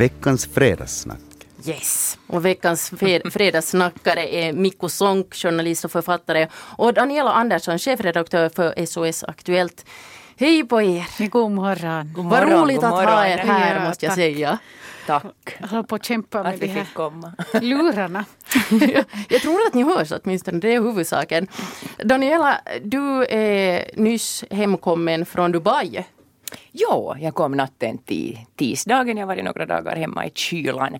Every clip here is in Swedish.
veckans fredagssnack. Yes, och veckans fredagssnackare är Mikko Sonk, journalist och författare och Daniela Andersson, chefredaktör för SOS Aktuellt. Hej på er! God morgon. God morgon Vad roligt att ha er här ja, måste jag tack. säga. Tack. Jag håller på att kämpa med att de här komma. lurarna. jag tror att ni hörs åtminstone, det är huvudsaken. Daniela, du är nyss hemkommen från Dubai. Ja, jag kom natten till tisdagen. Jag var i några dagar hemma i kylan.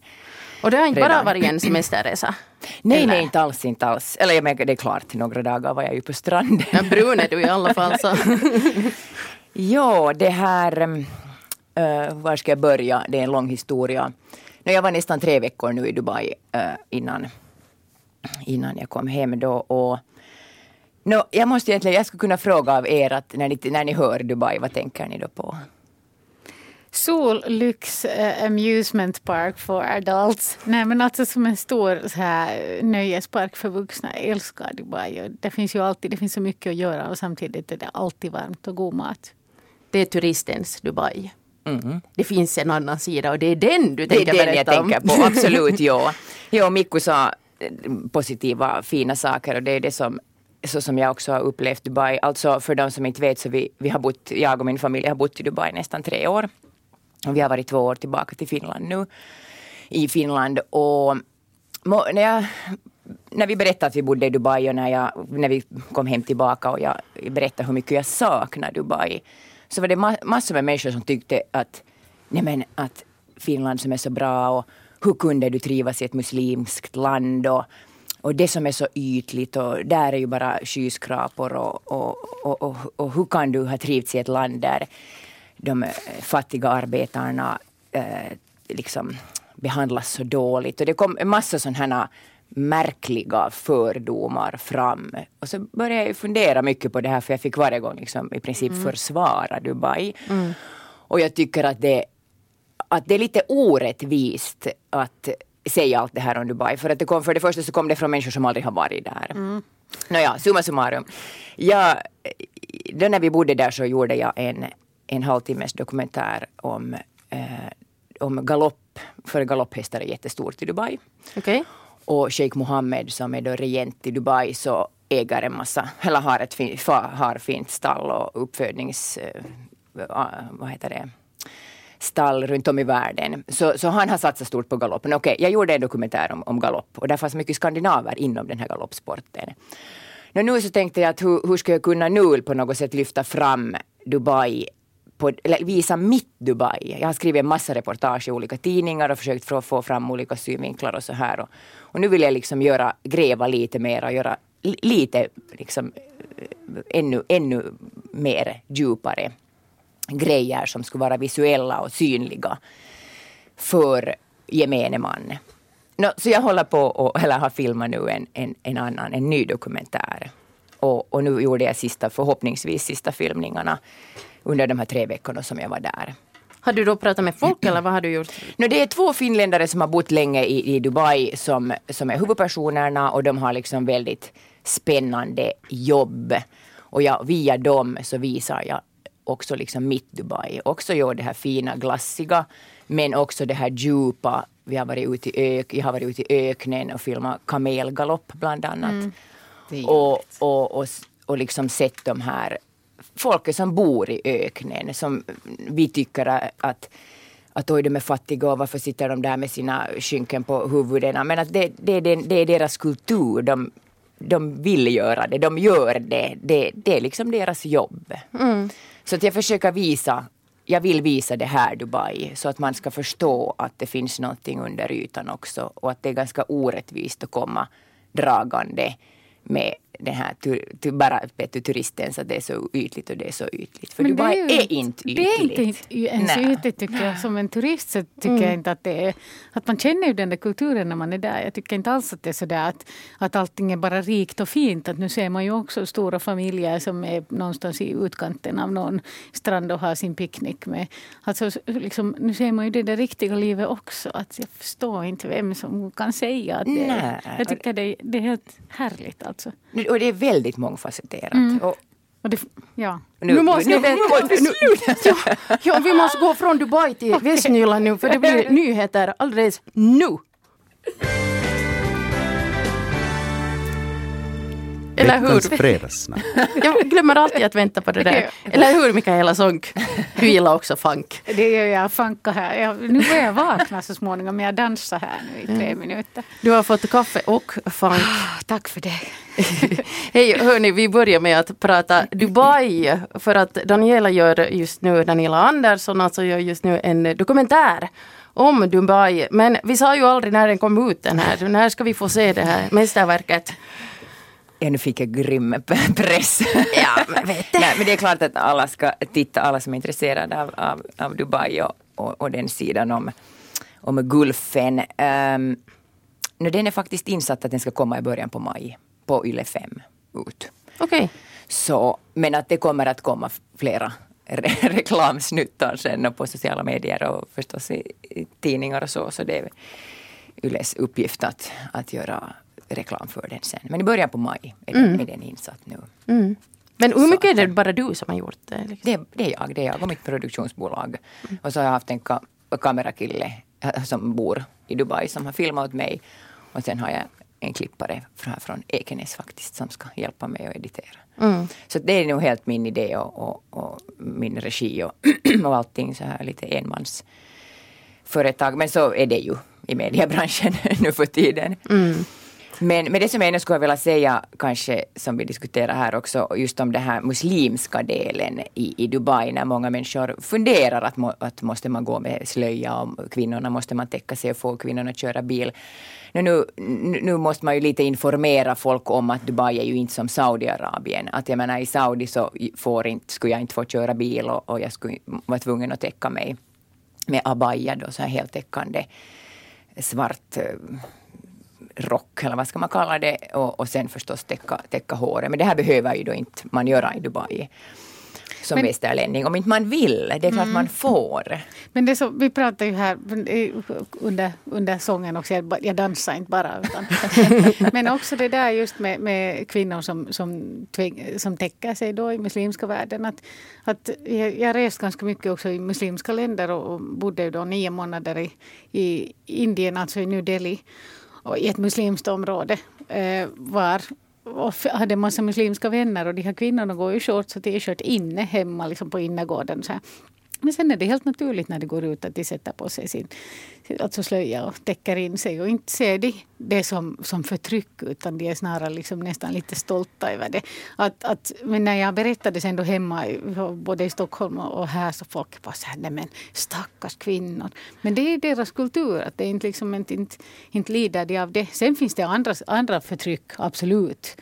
Och det har inte Redan. bara varit en semesterresa? nej, Eller? nej, inte alls, inte alls. Eller menar, det är klart, några dagar var jag ju på stranden. Ja, brun är du i alla fall. Så. ja, det här... Uh, var ska jag börja? Det är en lång historia. Jag var nästan tre veckor nu i Dubai uh, innan, innan jag kom hem då. Och, no, jag måste egentligen, jag skulle kunna fråga av er att när ni, när ni hör Dubai, vad tänker ni då på? Sollyx uh, Amusement Park for Adults. Nej men alltså som en stor så här, nöjespark för vuxna. Jag älskar Dubai. Och det finns ju alltid det finns så mycket att göra och samtidigt är det alltid varmt och god mat. Det är turistens Dubai. Mm. Det finns en annan sida och det är den du tänker berätta om. Det är den jag tänker på, absolut. ja. ja, Mikko sa eh, positiva, fina saker och det är det som så som jag också har upplevt Dubai. Alltså för de som inte vet så vi, vi har bott, jag och min familj har bott i Dubai nästan tre år. Och vi har varit två år tillbaka till Finland nu. I Finland och när, jag, när vi berättade att vi bodde i Dubai och när, jag, när vi kom hem tillbaka och jag berättade hur mycket jag saknar Dubai så var det ma massor med människor som tyckte att, nej men, att Finland som är så bra och hur kunde du trivas i ett muslimskt land och, och det som är så ytligt och där är ju bara skyskrapor och, och, och, och, och hur kan du ha trivts i ett land där de fattiga arbetarna eh, liksom behandlas så dåligt. Och det kom en massa sådana märkliga fördomar fram. Och så började jag fundera mycket på det här för jag fick varje gång liksom i princip mm. försvara Dubai. Mm. Och jag tycker att det, att det är lite orättvist att säga allt det här om Dubai. För att det kom, för det första så kom det från människor som aldrig har varit där. Mm. Nåja, summa summarum. Jag, då när vi bodde där så gjorde jag en, en halvtimmes dokumentär om, eh, om galopp. För galopphästar är jättestort i Dubai. Okay. Och Sheikh Mohammed som är då regent i Dubai så äger en massa, eller har ett fin, har fint stall och uppfödnings... Uh, vad heter det? Stall runt om i världen. Så, så han har satsat stort på galoppen. Okej, jag gjorde en dokumentär om, om galopp och där fanns mycket skandinaver inom den här galoppsporten. Men nu så tänkte jag att hur, hur ska jag kunna nu på något sätt lyfta fram Dubai på, eller visa mitt Dubai. Jag har skrivit en massa reportage i olika tidningar och försökt få, få fram olika synvinklar och så här. Och, och, nu vill jag liksom göra, gräva lite mer och göra lite liksom eh, ännu, ännu mer djupare grejer som skulle vara visuella och synliga för gemene man. No, så jag håller på och, eller har filmat nu en, en, en annan, en ny dokumentär. Och, och nu gjorde jag sista, förhoppningsvis sista filmningarna under de här tre veckorna som jag var där. Har du då pratat med folk eller vad har du gjort? No, det är två finländare som har bott länge i, i Dubai som, som är huvudpersonerna och de har liksom väldigt spännande jobb. Och jag, via dem så visar jag också liksom mitt Dubai. Också gör det här fina glassiga men också det här djupa. Vi har varit ute i ök, jag har varit ute i öknen och filmat kamelgalopp bland annat. Mm. Och, och, och, och liksom sett de här folket som bor i öknen som vi tycker att att oj, de är fattiga och varför sitter de där med sina skynken på huvudena. Men att det, det, det, det är deras kultur. De, de vill göra det, de gör det. Det, det är liksom deras jobb. Mm. Så att jag försöker visa, jag vill visa det här Dubai så att man ska förstå att det finns någonting under ytan också och att det är ganska orättvist att komma dragande med den här tur, tur, bara vet turisten så det är så ytligt och det är så ytligt. För Men Dubai är, ju, är, inte ytligt. Det är inte ens Nej. ytligt tycker jag. Som en turist så tycker mm. jag inte att det är... Att man känner ju den där kulturen när man är där. Jag tycker inte alls att det är så där att, att allting är bara rikt och fint. Att nu ser man ju också stora familjer som är någonstans i utkanten av någon strand och har sin picknick med. Alltså, liksom, nu ser man ju det där riktiga livet också. Att jag förstår inte vem som kan säga att det är... Jag tycker det, det är helt härligt alltså och det är väldigt mångfacetterat. Mm. Och, Och det, ja. Nu, nu måste, nu, nu, nu, ja, ja, vi måste gå från Dubai till Västnyland nu för det blir nyheter alldeles nu. Eller hur? fredagssnack. Jag glömmer alltid att vänta på det där. Eller hur Mikaela Sonck? Du gillar också funk. Det gör jag. Funka här. Jag, nu börjar jag vakna så småningom. men Jag dansar här nu i tre mm. minuter. Du har fått kaffe och funk. Ah, tack för det. Hej hörni, vi börjar med att prata Dubai. För att Daniela gör just nu, Daniela Andersson alltså gör just nu en dokumentär om Dubai. Men vi sa ju aldrig när den kom ut den här. När ska vi få se det här mästerverket? Ja, nu fick jag grym press. Ja, men, vet Nej, men det är klart att alla ska titta, alla som är intresserade av, av, av Dubai och, och, och, den sidan om, om Gulfen. Um, nu, den är faktiskt insatt att den ska komma i början på maj på Yle 5 ut. Okay. men att det kommer att komma flera re reklamsnuttar sen och på sociala medier och förstås i, i tidningar och så. Så det är Yles uppgift att, att göra reklam för den sen. Men i början på maj är, mm. den, är den insatt nu. Mm. Men hur mycket är det bara du som har gjort det? Liksom? Det, det, är jag, det är jag och mitt produktionsbolag. Mm. Och så har jag haft en ka kamerakille äh, som bor i Dubai som har filmat åt mig. Och sen har jag en klippare från Ekenäs faktiskt som ska hjälpa mig att editera. Mm. Så det är nog helt min idé och, och, och min regi och, och allting så här lite enmansföretag. Men så är det ju i mediebranschen nu för tiden. Mm. Men, men det som jag ändå skulle vilja säga, kanske som vi diskuterar här också, just om den här muslimska delen i, i Dubai, när många människor funderar att, må, att måste man gå med slöja och kvinnorna måste man täcka sig och få kvinnorna att köra bil. Nu, nu, nu måste man ju lite informera folk om att Dubai är ju inte som Saudiarabien. Att jag menar i Saudi så får inte, skulle jag inte få köra bil och, och jag skulle vara tvungen att täcka mig med abaya då, så här heltäckande svart eh, rock eller vad ska man kalla det och, och sen förstås täcka, täcka håret. Men det här behöver ju då inte man göra i Dubai som men, västerlänning om inte man vill. Det är klart mm. man får. Men det så, vi pratar ju här under, under sången också, jag, jag dansar inte bara. Utan, men också det där just med, med kvinnor som, som, tväng, som täcker sig då i muslimska världen. Att, att jag, jag rest ganska mycket också i muslimska länder och, och bodde då nio månader i, i Indien, alltså i New Delhi i ett muslimskt område eh, var och hade massa muslimska vänner och de här kvinnorna går i shorts och t-shirt inne hemma liksom på innergården. Så här. Men sen är det helt naturligt när det går ut att de sätter på sig sin, alltså slöja och täcker in sig. Och inte ser de det som, som förtryck utan de är snarare liksom nästan lite stolta över det. Att, att, men när jag berättade sen då hemma, både i Stockholm och här, så folk bara så här, nej men stackars kvinnor. Men det är deras kultur, att det är inte, liksom, inte, inte, inte lider de av det. Sen finns det andra, andra förtryck, absolut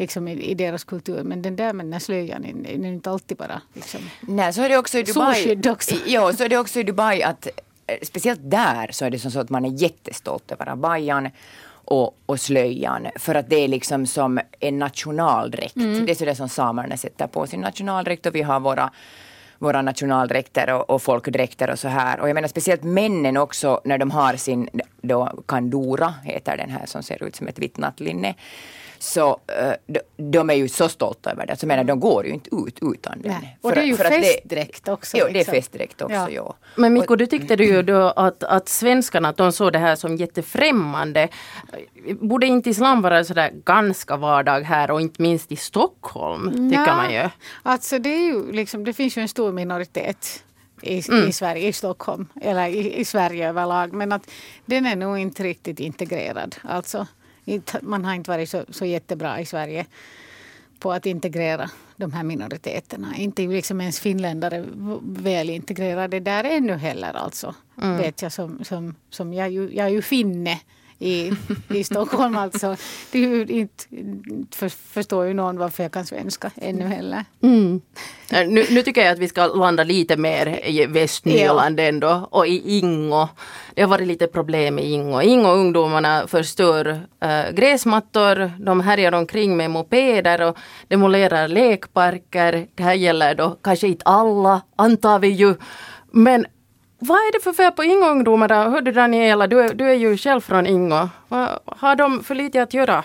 liksom i, i, deras kultur. Men den där med den här slöjan är, är inte alltid bara liksom, Nej, så är det också i Dubai. Också. Ja, så är det också i Dubai att eh, speciellt där så är det som så att man är jättestolt över abayan och, och slöjan för att det är liksom som en nationaldräkt. Mm. Det är så det som samerna sätter på sin nationaldräkt och vi har våra våra nationaldräkter och, och folkdräkter och så här. Och jag menar speciellt männen också när de har sin då kandura, heter den här som ser ut som ett vitt nattlinne så uh, de, är ju så stolta över det. Alltså, menar, de går ju inte ut utan den. Nej. Och det är ju festdräkt också. Liksom. det är liksom. festdräkt också, ja. ja. Men Mikko, du tyckte du ju då att, att svenskarna de såg det här som jättefrämmande. Borde inte islam vara sådär ganska vardag här och inte minst i Stockholm, tycker ja, man ju. Alltså det, är ju liksom, det finns ju en stor minoritet i, mm. i Sverige, i Stockholm, eller i, i Sverige överlag. Men att den är nog inte riktigt integrerad. Alltså man har inte varit så, så jättebra i Sverige på att integrera de här minoriteterna. Inte liksom ens finländare väl integrerade där ännu heller alltså. Mm. Vet jag som, som, som jag, ju, jag är ju finne i, i Stockholm alltså. Det är ju inte, för, förstår ju någon varför jag kan svenska ännu heller. Mm. Nu, nu, tycker jag att vi ska landa lite mer i Västnyland ja. ändå och i Ingo. Det har varit lite problem i Ingo. Ingo-ungdomarna förstör äh, gräsmattor, de härjar omkring med mopeder och demolerar lekparker. Det här gäller då kanske inte alla, antar vi ju. Men vad är det för fel på Ingo-ungdomarna? Hördu Daniela, du, du är ju själv från Ingo. Vad har de för lite att göra?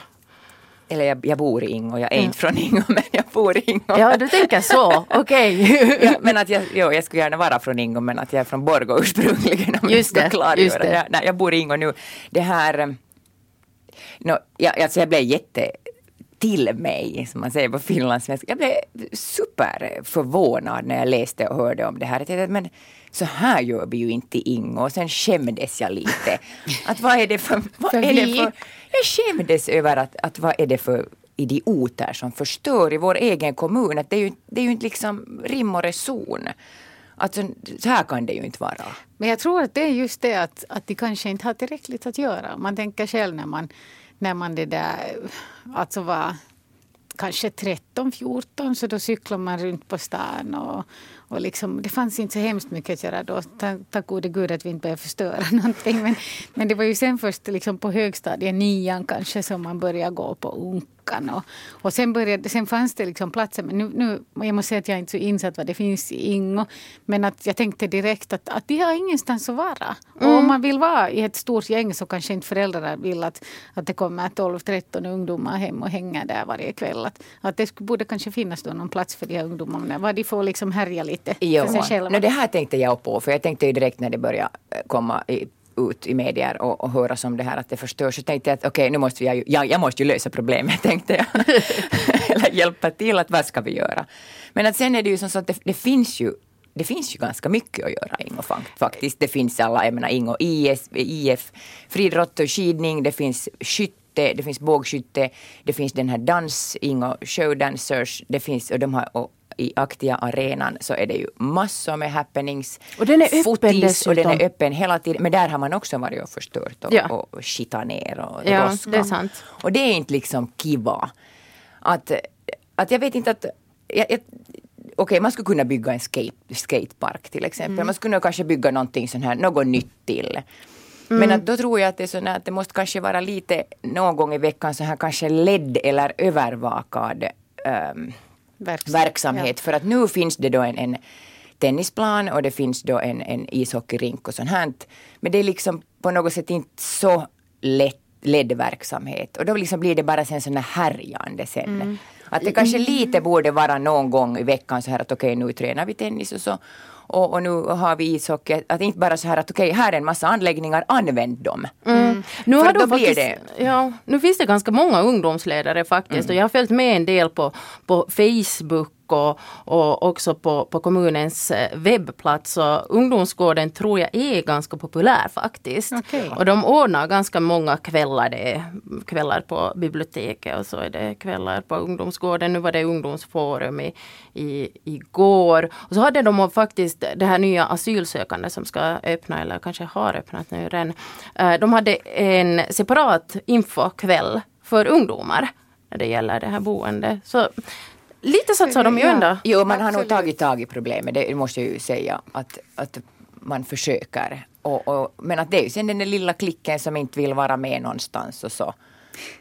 eller jag, jag bor i Ingo, jag är inte från Ingo men jag bor i Ingo. Ja, du tänker så, okej. ja, men att jag, jo, jag skulle gärna vara från Ingo men att jag är från Borgå ursprungligen. Om Just jag det, ska klargöra just det. Jag, nej, jag bor i Ingo nu. Det här, eh, no, jag, alltså jag blev jätte till mig, som man säger på finlandssvenska. Jag blev superförvånad när jag läste och hörde om det här. Jag tänkte, men så här gör vi ju inte Ingo. Och sen skämdes jag lite. Att vad är det för... Vad För är det för jag skämdes över att, att vad är det för idioter som förstör i vår egen kommun. Att det är ju, det är ju inte liksom rim och reson. Alltså, så här kan det ju inte vara. Men jag tror att det är just det att, att de kanske inte har tillräckligt att göra. Man tänker själv när man, när man det där, alltså var kanske 13, 14 så då cyklar man runt på stan och, och liksom, det fanns inte så hemskt mycket att göra då. Tack, tack gode gud att vi inte började förstöra någonting. Men, men det var ju sen först liksom på högstadiet, nian kanske, som man började gå på Unkan. Och, och sen, började, sen fanns det liksom platser, men nu, nu, jag måste säga att jag är inte så insatt vad det finns i Ingo. Men att jag tänkte direkt att, att de har ingenstans att vara. Och om man vill vara i ett stort gäng så kanske inte föräldrar vill att, att det kommer 12-13 ungdomar hem och hänger där varje kväll. Att, att det borde kanske finnas då någon plats för de här ungdomarna. Var de får liksom härja lite för sig själva. no, det här tänkte jag på, för jag tänkte ju direkt när det började eh, komma i, ut i medier och, och höras om det här att det förstörs, så tänkte jag att okej, nu måste jag, ju, jag, jag måste ju lösa problemet, tänkte jag. Eller hjälpa till, att vad ska vi göra? Men att sen är det ju som så att det, det finns ju det finns ju ganska mycket att göra Ingo fak- faktiskt. Det finns alla, jag menar Ingo IS, IF, friidrott och skidning, det finns skytte, det finns bågskytte, det finns den här dans, Ingo showdancers, det finns, och de har, och i Aktia arenan så är det ju massor med happenings. Och den är öppen fotis, och den dessutom. är öppen hela tiden. Men där har man också varit och förstört och, Ja. och skitat ner och Ja, det är sant. Och det är inte liksom kiva. Att, att jag vet inte att... Jag, jag, Okej, man skulle kunna bygga en skate, skatepark till exempel. Mm. Man skulle kanske bygga någonting sån här, något nytt till. Mm. Men att då tror jag att det är så att det måste kanske vara lite någon gång i veckan så här kanske ledd eller övervakad ehm, Verksamhet. verksamhet. För att nu finns det då en, en tennisplan och det finns då en, en ishockeyrink och sånt här. Men det är liksom på något sätt inte så lätt ledd verksamhet. Och då liksom blir det bara sen sån här härjande sen. Att det kanske lite borde vara någon gång i veckan så här att okej nu tränar vi tennis och så. Och, och nu har vi ishockey. Att inte bara så här att okej här är en massa anläggningar, använd dem. Nu, För har då faktiskt, ja, nu finns det ganska många ungdomsledare faktiskt och jag har följt med en del på, på Facebook och, och också på, på kommunens eh, webbplats. Och ungdomsgården tror jag är ganska populär faktiskt. Okej. Och de ordnar ganska många kvällar. Det kvällar på biblioteket och så är det kvällar på ungdomsgården. Nu var det ungdomsforum i, i, igår. Och så hade de faktiskt det här nya asylsökande som ska öppna eller kanske har öppnat nu redan. Eh, De hade en separat infokväll för ungdomar när det gäller det här boendet. Så lite satsar de ju Ja. ändå. Jo, man har nog Absolut. tagit tag i problemet, det måste jag ju säga. Att, att man försöker. Och, och, men att det är ju sen den där lilla klicken som inte vill vara med någonstans och så,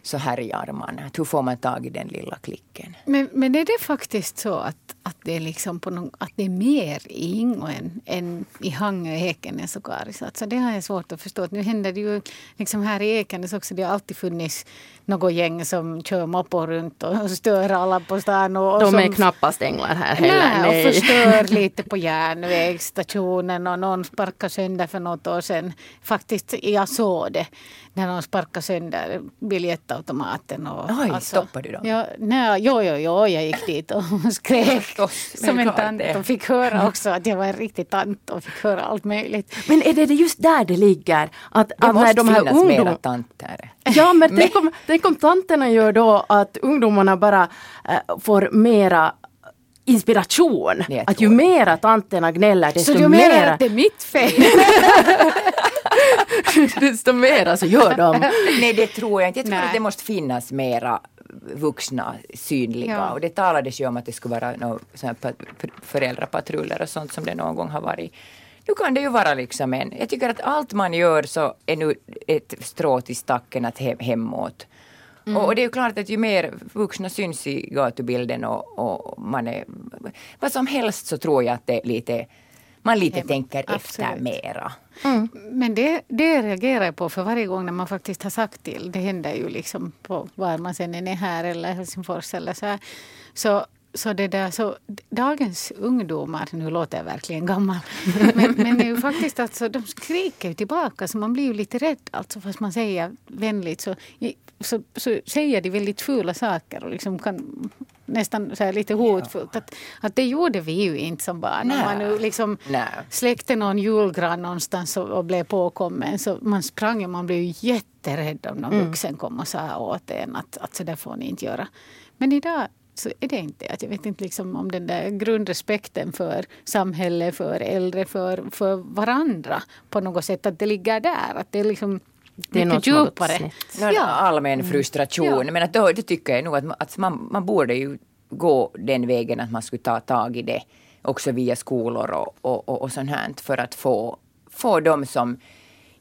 så härjar man. Att hur får man tag i den lilla klicken? Men, men är det faktiskt så att, att, det är liksom på någon, att det är mer i Ingo än, än i Hangö, Ekenäs och Karis? Alltså det har jag svårt att förstå. Nu händer det ju liksom här i Ekenäs också. Det har alltid funnits något gäng som kör moppor runt och stör alla på stan. Och, och De som, är knappast änglar här heller. Nej, och förstör lite på järnvägsstationen och någon sparkade sönder för något år sedan. Faktiskt, jag såg det när någon sparkade sönder biljettautomaten. Och, Oj, stoppade du dem? Ja, nej, jo, jo, jo, jag gick dit och skrek som men en tant det. och fick höra också att jag var en riktig tant och fick höra allt möjligt. Men är det just där det ligger? Att, Det att måste de här finnas mera ungdom... tanter. Ja men tänk om, tänk om tanterna gör då att ungdomarna bara äh, får mera inspiration. Att ju tror. mera tanterna gnäller Så desto du menar mera, att det är mitt fel? desto mera så gör de. Nej, det tror jag inte. Jag tror Nej. att det måste finnas mera vuxna synliga. Ja. Och det talades ju om att det skulle vara föräldrapatruller och sånt som det någon gång har varit. Nu kan det ju vara liksom en... Jag tycker att allt man gör så är nu ett strå till stacken att hem, hemåt. Mm. Och, och det är ju klart att ju mer vuxna syns i gatubilden och, och man är... Vad som helst så tror jag att det är lite man lite tänker Absolut. efter mera. Mm. Men det, det reagerar jag på för varje gång när man faktiskt har sagt till. Det händer ju liksom på var man sen är här eller Helsingfors eller så här. Så så det där, så dagens ungdomar, nu låter jag verkligen gammal, men, men det är ju faktiskt alltså, de skriker tillbaka så man blir ju lite rädd. Alltså fast man säger vänligt så, så, så säger de väldigt fula saker och liksom kan nästan så lite hotfullt. Att, att det gjorde vi ju inte som barn. Om man nu liksom släckte någon julgran någonstans och, och blev påkommen så man sprang och man blev ju jätterädd om någon mm. vuxen kom och sa åt en att, att så där får ni inte göra. Men idag så är det inte. Att jag vet inte liksom om den där grundrespekten för samhället, för äldre, för, för varandra på något sätt. Att det ligger där. Att det är liksom det är mycket djupare. Ja. Allmän mm. frustration. Ja. Men att då, det tycker jag nog att, att man, man borde ju gå den vägen att man skulle ta tag i det också via skolor och, och, och, och sånt här för att få, få dem som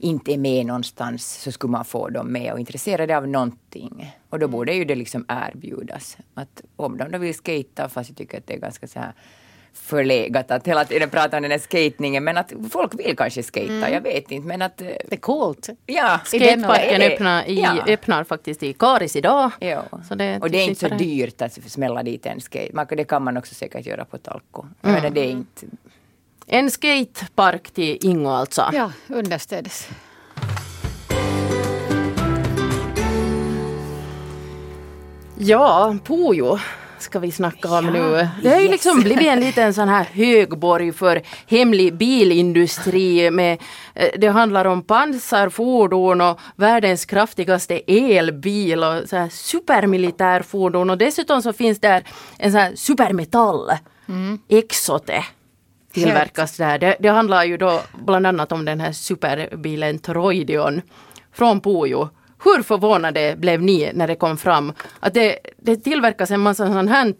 inte är med någonstans så skulle man få dem med och intresserade av någonting. Och då borde ju det liksom erbjudas. Att om de då vill skata, fast jag tycker att det är ganska så här förlegat att hela tiden prata om den här skatningen men att folk vill kanske skata, mm. jag vet inte men att... Eh, det är coolt. Ja. Skateparken öppnar, i, ja. öppnar faktiskt i Karis idag. Ja. Så det, och det är inte så dyrt att smälla dit en skate. Det kan man också säkert göra på Talko. Mm. Men det är inte en skatepark till Ingo alltså. Ja, understödes. Ja, Pujo ska vi snacka om ja, nu. Det har ju liksom blivit en liten sån här högborg för hemlig bilindustri. Med, eh, det handlar om pansarfordon och världens kraftigaste elbil och så här supermilitärfordon och dessutom så finns där en sån här supermetall, mm. Exote tillverkas där. Det, det, handlar ju då bland annat om den här superbilen Troidion från Pujo. Hur förvånade blev ni när det kom fram att det, det tillverkas en massa sånt här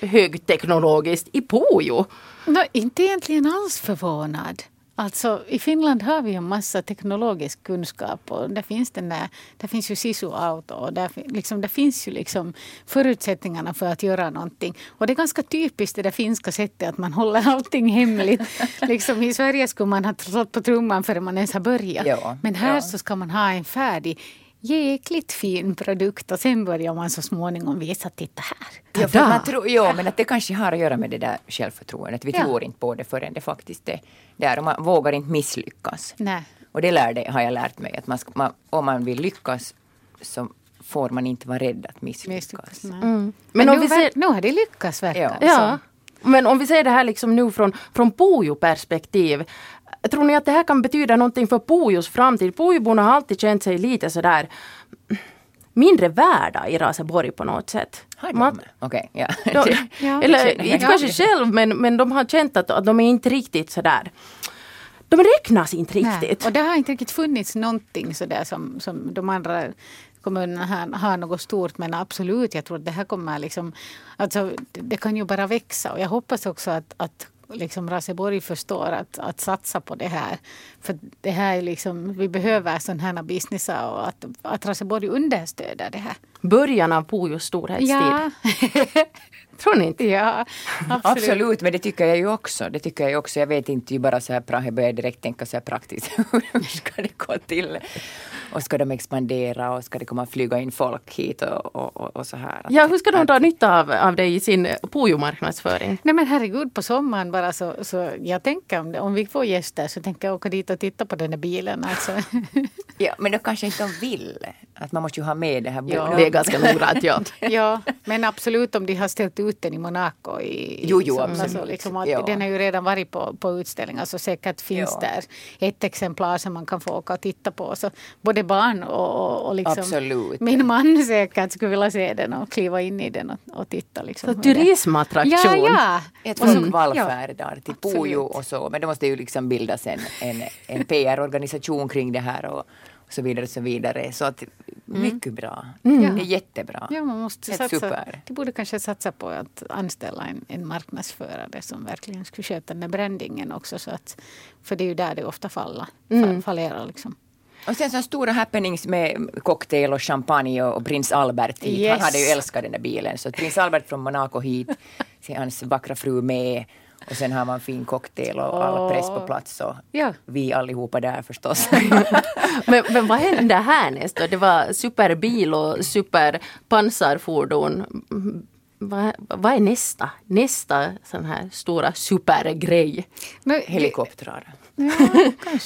högteknologiskt i Pujo? No, inte egentligen alls förvånad. Alltså, I Finland har vi en massa teknologisk kunskap och där finns, den där, där finns ju Sisu Auto och där, liksom, där finns ju liksom förutsättningarna för att göra någonting. Och det är ganska typiskt det där finska sättet att man håller allting hemligt. liksom, I Sverige skulle man ha slått på trumman förrän man ens har börjat. Ja, Men här ja. så ska man ha en färdig jäkligt fin produkt och sen börjar man så småningom visa, titta här. Ja, för man tror, ja, men att det kanske har att göra med det där självförtroendet. Vi ja. tror inte på det förrän det faktiskt är där och man vågar inte misslyckas. Nej. Och det lärde, har jag lärt mig att man, ska, man, om man vill lyckas så får man inte vara rädd att misslyckas. Mm. Men, men om nu, vi ser... nu har det lyckats verkar ja. ja. Men om vi ser det här liksom nu från, från Pujo-perspektiv. Tror ni att det här kan betyda någonting för Pujos framtid? Pujoborna har alltid känt sig lite sådär mindre värda i Raseborg på något sätt. Har de? Okej, okay, ja. ja. Eller inte kanske själv men, men de har känt att, att de är inte riktigt sådär de räknas inte riktigt. Nej, och det har inte riktigt funnits någonting sådär som, som de andra kommunerna här har något stort men absolut, jag tror att det här kommer liksom... Alltså, det kan ju bara växa och jag hoppas också att, att liksom Raseborg förstår att, att satsa på det här. För det här är liksom, vi behöver sådana här businessar och att, att Raseborg understöder det här. Början av Pojos storhetstid. Ja. Tror ni inte? Ja, absolut. absolut. men det tycker jag ju också. Det tycker jag också. Jag vet inte, ju bara så här, jag börjar direkt tänka så här praktiskt. Hur ska det gå till? Och ska de expandera och ska det komma flyga in folk hit och, och, och så här. Ja, hur ska de dra nytta av, av det i sin Pujo-marknadsföring? Nej men herregud, på sommaren bara så, så jag tänker om, det, om vi får gäster så tänker jag åka dit och titta på den där bilen. Alltså. ja, men då kanske inte de vill. Att man måste ju ha med det här. Ja. Det ganska noggrant, ja. ja, men absolut om de har ställt ut den i Monaco. I, jo, jo, absolut. Alltså, liksom ja. Den har ju redan varit på, på utställningar så säkert finns ja. där ett exemplar som man kan få åka och titta på. Så både barn och, och, och liksom absolut. min man säkert skulle vilja se den och kliva in i den och, och titta. Liksom, så turismattraktion. Ja, ja. Ett folk vallfärdar till Pujo och så. Men det måste ju liksom bildas en, en, en PR-organisation kring det här. Och, och så vidare. Och så vidare. Så att, mm. Mycket bra. Mm. Det är jättebra. Ja, man måste satsa, super. De borde kanske satsa på att anställa en, en marknadsförare som verkligen skulle sköta den där brandingen också. Så att, för det är ju där det ofta faller, mm. fallerar. Liksom. Och sen så stora happenings med cocktail och champagne och, och prins Albert hit. Yes. Han hade ju älskat den där bilen. Så prins Albert från Monaco hit, hans vackra fru med Och sen har man fin cocktail och all press på plats och Ja. vi allihopa där förstås. Men, men vad hände härnäst då? Det var superbil och superpansarfordon. Vad, vad är nästa? Nästa sån här stora supergrej? Men, Helikoptrar. ja.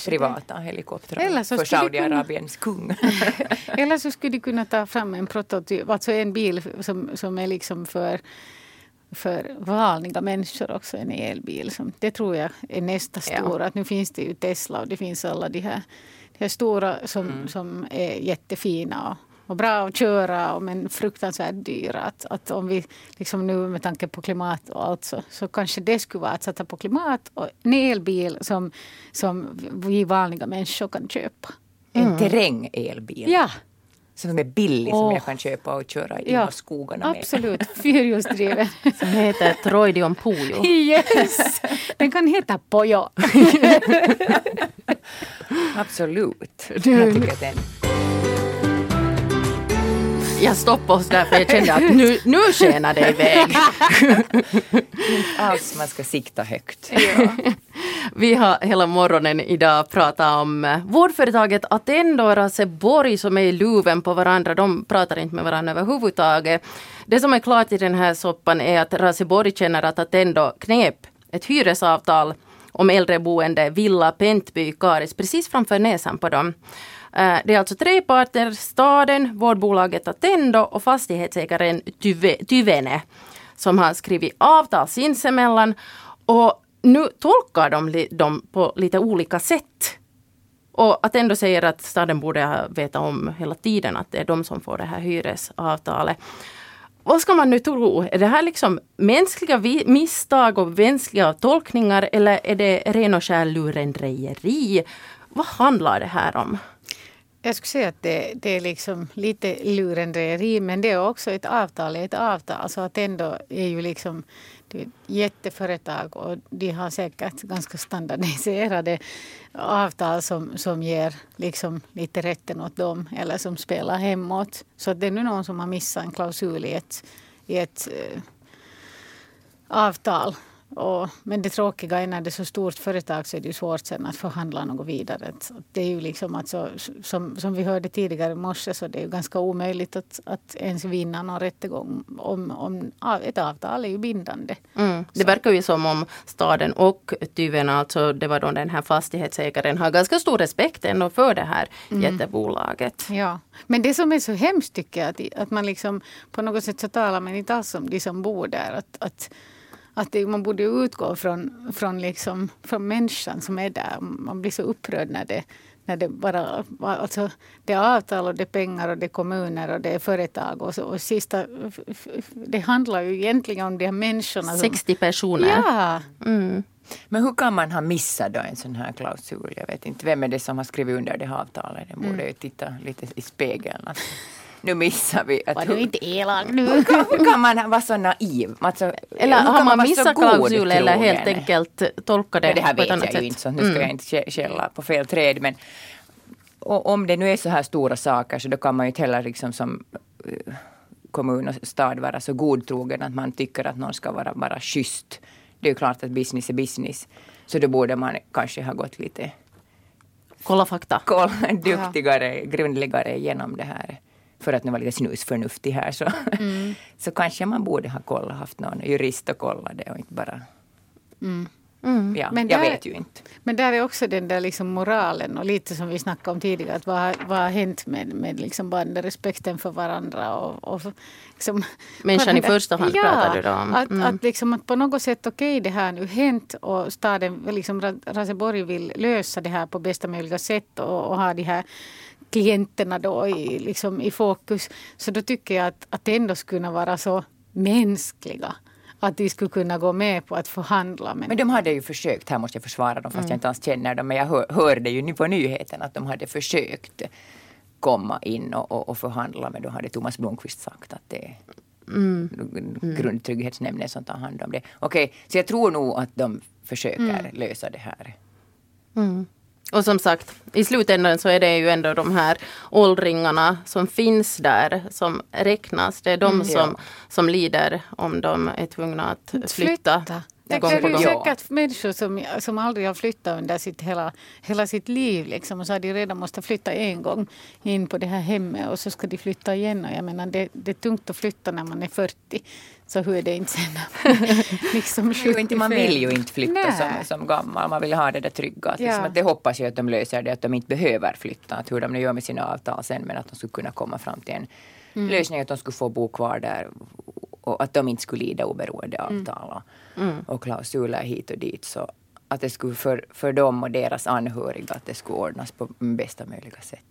Privata helikoptrar Eller så för kunna- Saudiarabiens kung. Eller så skulle de kunna ta fram en prototyp, alltså en bil som, som är liksom för, för vanliga människor också, en elbil. Som, det tror jag är nästa Ja. stora. Att nu finns det ju Tesla och det finns alla de här, de här stora som, som är jättefina och, och bra att köra och men fruktansvärt dyra. Att, att om vi liksom nu med tanke på klimat och allt så, så kanske det skulle vara att sätta på klimat och en elbil som, som vi vanliga människor kan köpa. En terräng-elbil. Ja. Som är billig som Åh. jag kan köpa och köra in Ja, i skogarna med. Absolut, fyrhjulsdriven. Som heter Troidion Pujo. yes! Den kan heta Pojo. Absolut. Jag tycker den, Jag stoppade oss där för jag kände att nu, nu skenar det iväg. alls man ska sikta högt. Vi har hela morgonen idag pratat om vårdföretaget Attendo och Raseborg som är i luven på varandra. De pratar inte med varandra överhuvudtaget. Det som är klart i den här soppan är att Raseborg känner att Attendo knep ett hyresavtal om äldreboende Villa Pentby Karis precis framför näsan på dem. Eh, det är alltså tre parter, staden, vårdbolaget Attendo och fastighetsägaren Tyve- Tyvene som har skrivit avtal sinsemellan. Och nu tolkar de dem på lite olika sätt. Och att ändå säger att staden borde veta om hela tiden att det är de som får det här hyresavtalet. Vad ska man nu tro? Är det här liksom mänskliga misstag och mänskliga tolkningar eller är det ren och skär lurendrejeri? Vad handlar det här om? Jag skulle säga att det, det är liksom lite lurendrejeri men det är också ett avtal, ett avtal. Så att ändå är ju liksom det är ett jätteföretag och de har säkert ganska standardiserade avtal som, som ger liksom lite rätten åt dem eller som spelar hemåt. Så att det är nu någon som har missat en klausul i ett, i ett eh, avtal. Och, men det tråkiga är när det är så stort företag så är det ju svårt sen att förhandla något vidare. Det är ju liksom alltså, som, som vi hörde tidigare i morse så det är ju ganska omöjligt att, att ens vinna någon rättegång om, om ett avtal är ju bindande. Mm. Det verkar ju som om staden och Tyven, alltså det var då den här fastighetsägaren, har ganska stor respekt ändå för det här jättebolaget. Ja, men det som är så hemskt tycker jag att, att man liksom på något sätt så talar man inte alls om de som bor där. Att, att, att det, man borde utgå från, från, liksom, från människan som är där. Man blir så upprörd när det, när det bara... Alltså, det är avtal och det är pengar och det är kommuner och det är företag. Och, så, och sista, det handlar ju egentligen om de här människorna. Som, 60 personer. ja, Mm. Men hur kan man ha missat då en sån här klausul? Jag vet inte. Vem är det som har skrivit under det här avtalet? Den borde ju titta lite i spegeln. Att nu missar vi. Var du inte elak nu? hur, kan, hur kan man vara så naiv? Alltså, Eller har man så missat klausul eller helt enkelt tolkat det, Ja, det här på ett vet annat jag sätt? ju inte, så nu ska jag inte kä- skälla på fel träd. Men och om det nu är så här stora saker så då kan man ju inte heller liksom som eh, kommun och stad vara så godtrogen att man tycker att någon ska vara bara schysst. Det är ju klart att business är business. Så då borde man kanske ha gått lite Kolla fakta. koll, duktigare, grundligare igenom det här. För att nu vara lite snusförnuftig här så, så kanske man borde ha kollat, haft någon jurist och kollat det och inte bara... Ja, Men jag där- vet ju inte. Men där är också den där liksom moralen och lite som vi snackade om tidigare. Att vad, har- vad har hänt med, med liksom bara den där respekten för varandra? Och, och liksom, Människan i första hand ja, pratar du då om. Att, Mm. att, liksom, att på något sätt, okej det här har nu hänt och staden, liksom Ra- Raseborg vill lösa det här på bästa möjliga sätt och, och ha de här klienterna då i, liksom, i fokus. Så då tycker jag att, att det ändå skulle kunna vara så mänskliga. Att de skulle kunna gå med på att förhandla med Men de hade ju försökt, här måste jag försvara dem fast jag inte alls känner dem, men jag hör, hörde ju på nyheten att de hade försökt komma in och, och, och förhandla, men då hade Thomas Blomqvist sagt att det är grundtrygghetsnämnden som tar hand om det. Okej, så jag tror nog att de försöker lösa det här. Och som sagt, i slutändan så är det ju ändå de här åldringarna som finns där som räknas. Det är de som, Ja. som lider om de är tvungna att flytta. Det är ju säkert människor som, som aldrig har flyttat under sitt hela, hela sitt liv. Liksom, och så har de redan måste flytta en gång in på det här hemmet och så ska de flytta igen. Och jag menar, det, det är tungt att flytta när man är 40. Så hur är det inte sen liksom inte, Man vill ju inte flytta som, som gammal. Man vill ha det där trygga. Att, ja. liksom, att det hoppas jag att de löser det, att de inte behöver flytta. Att hur de nu gör med sina avtal sen, men att de skulle kunna komma fram till en mm. lösning, att de skulle få bo kvar där och att de inte skulle lida oberoende mm. avtal och, mm. och klausuler hit och dit. Så att det skulle för, för dem och deras anhöriga att det skulle ordnas på bästa möjliga sätt.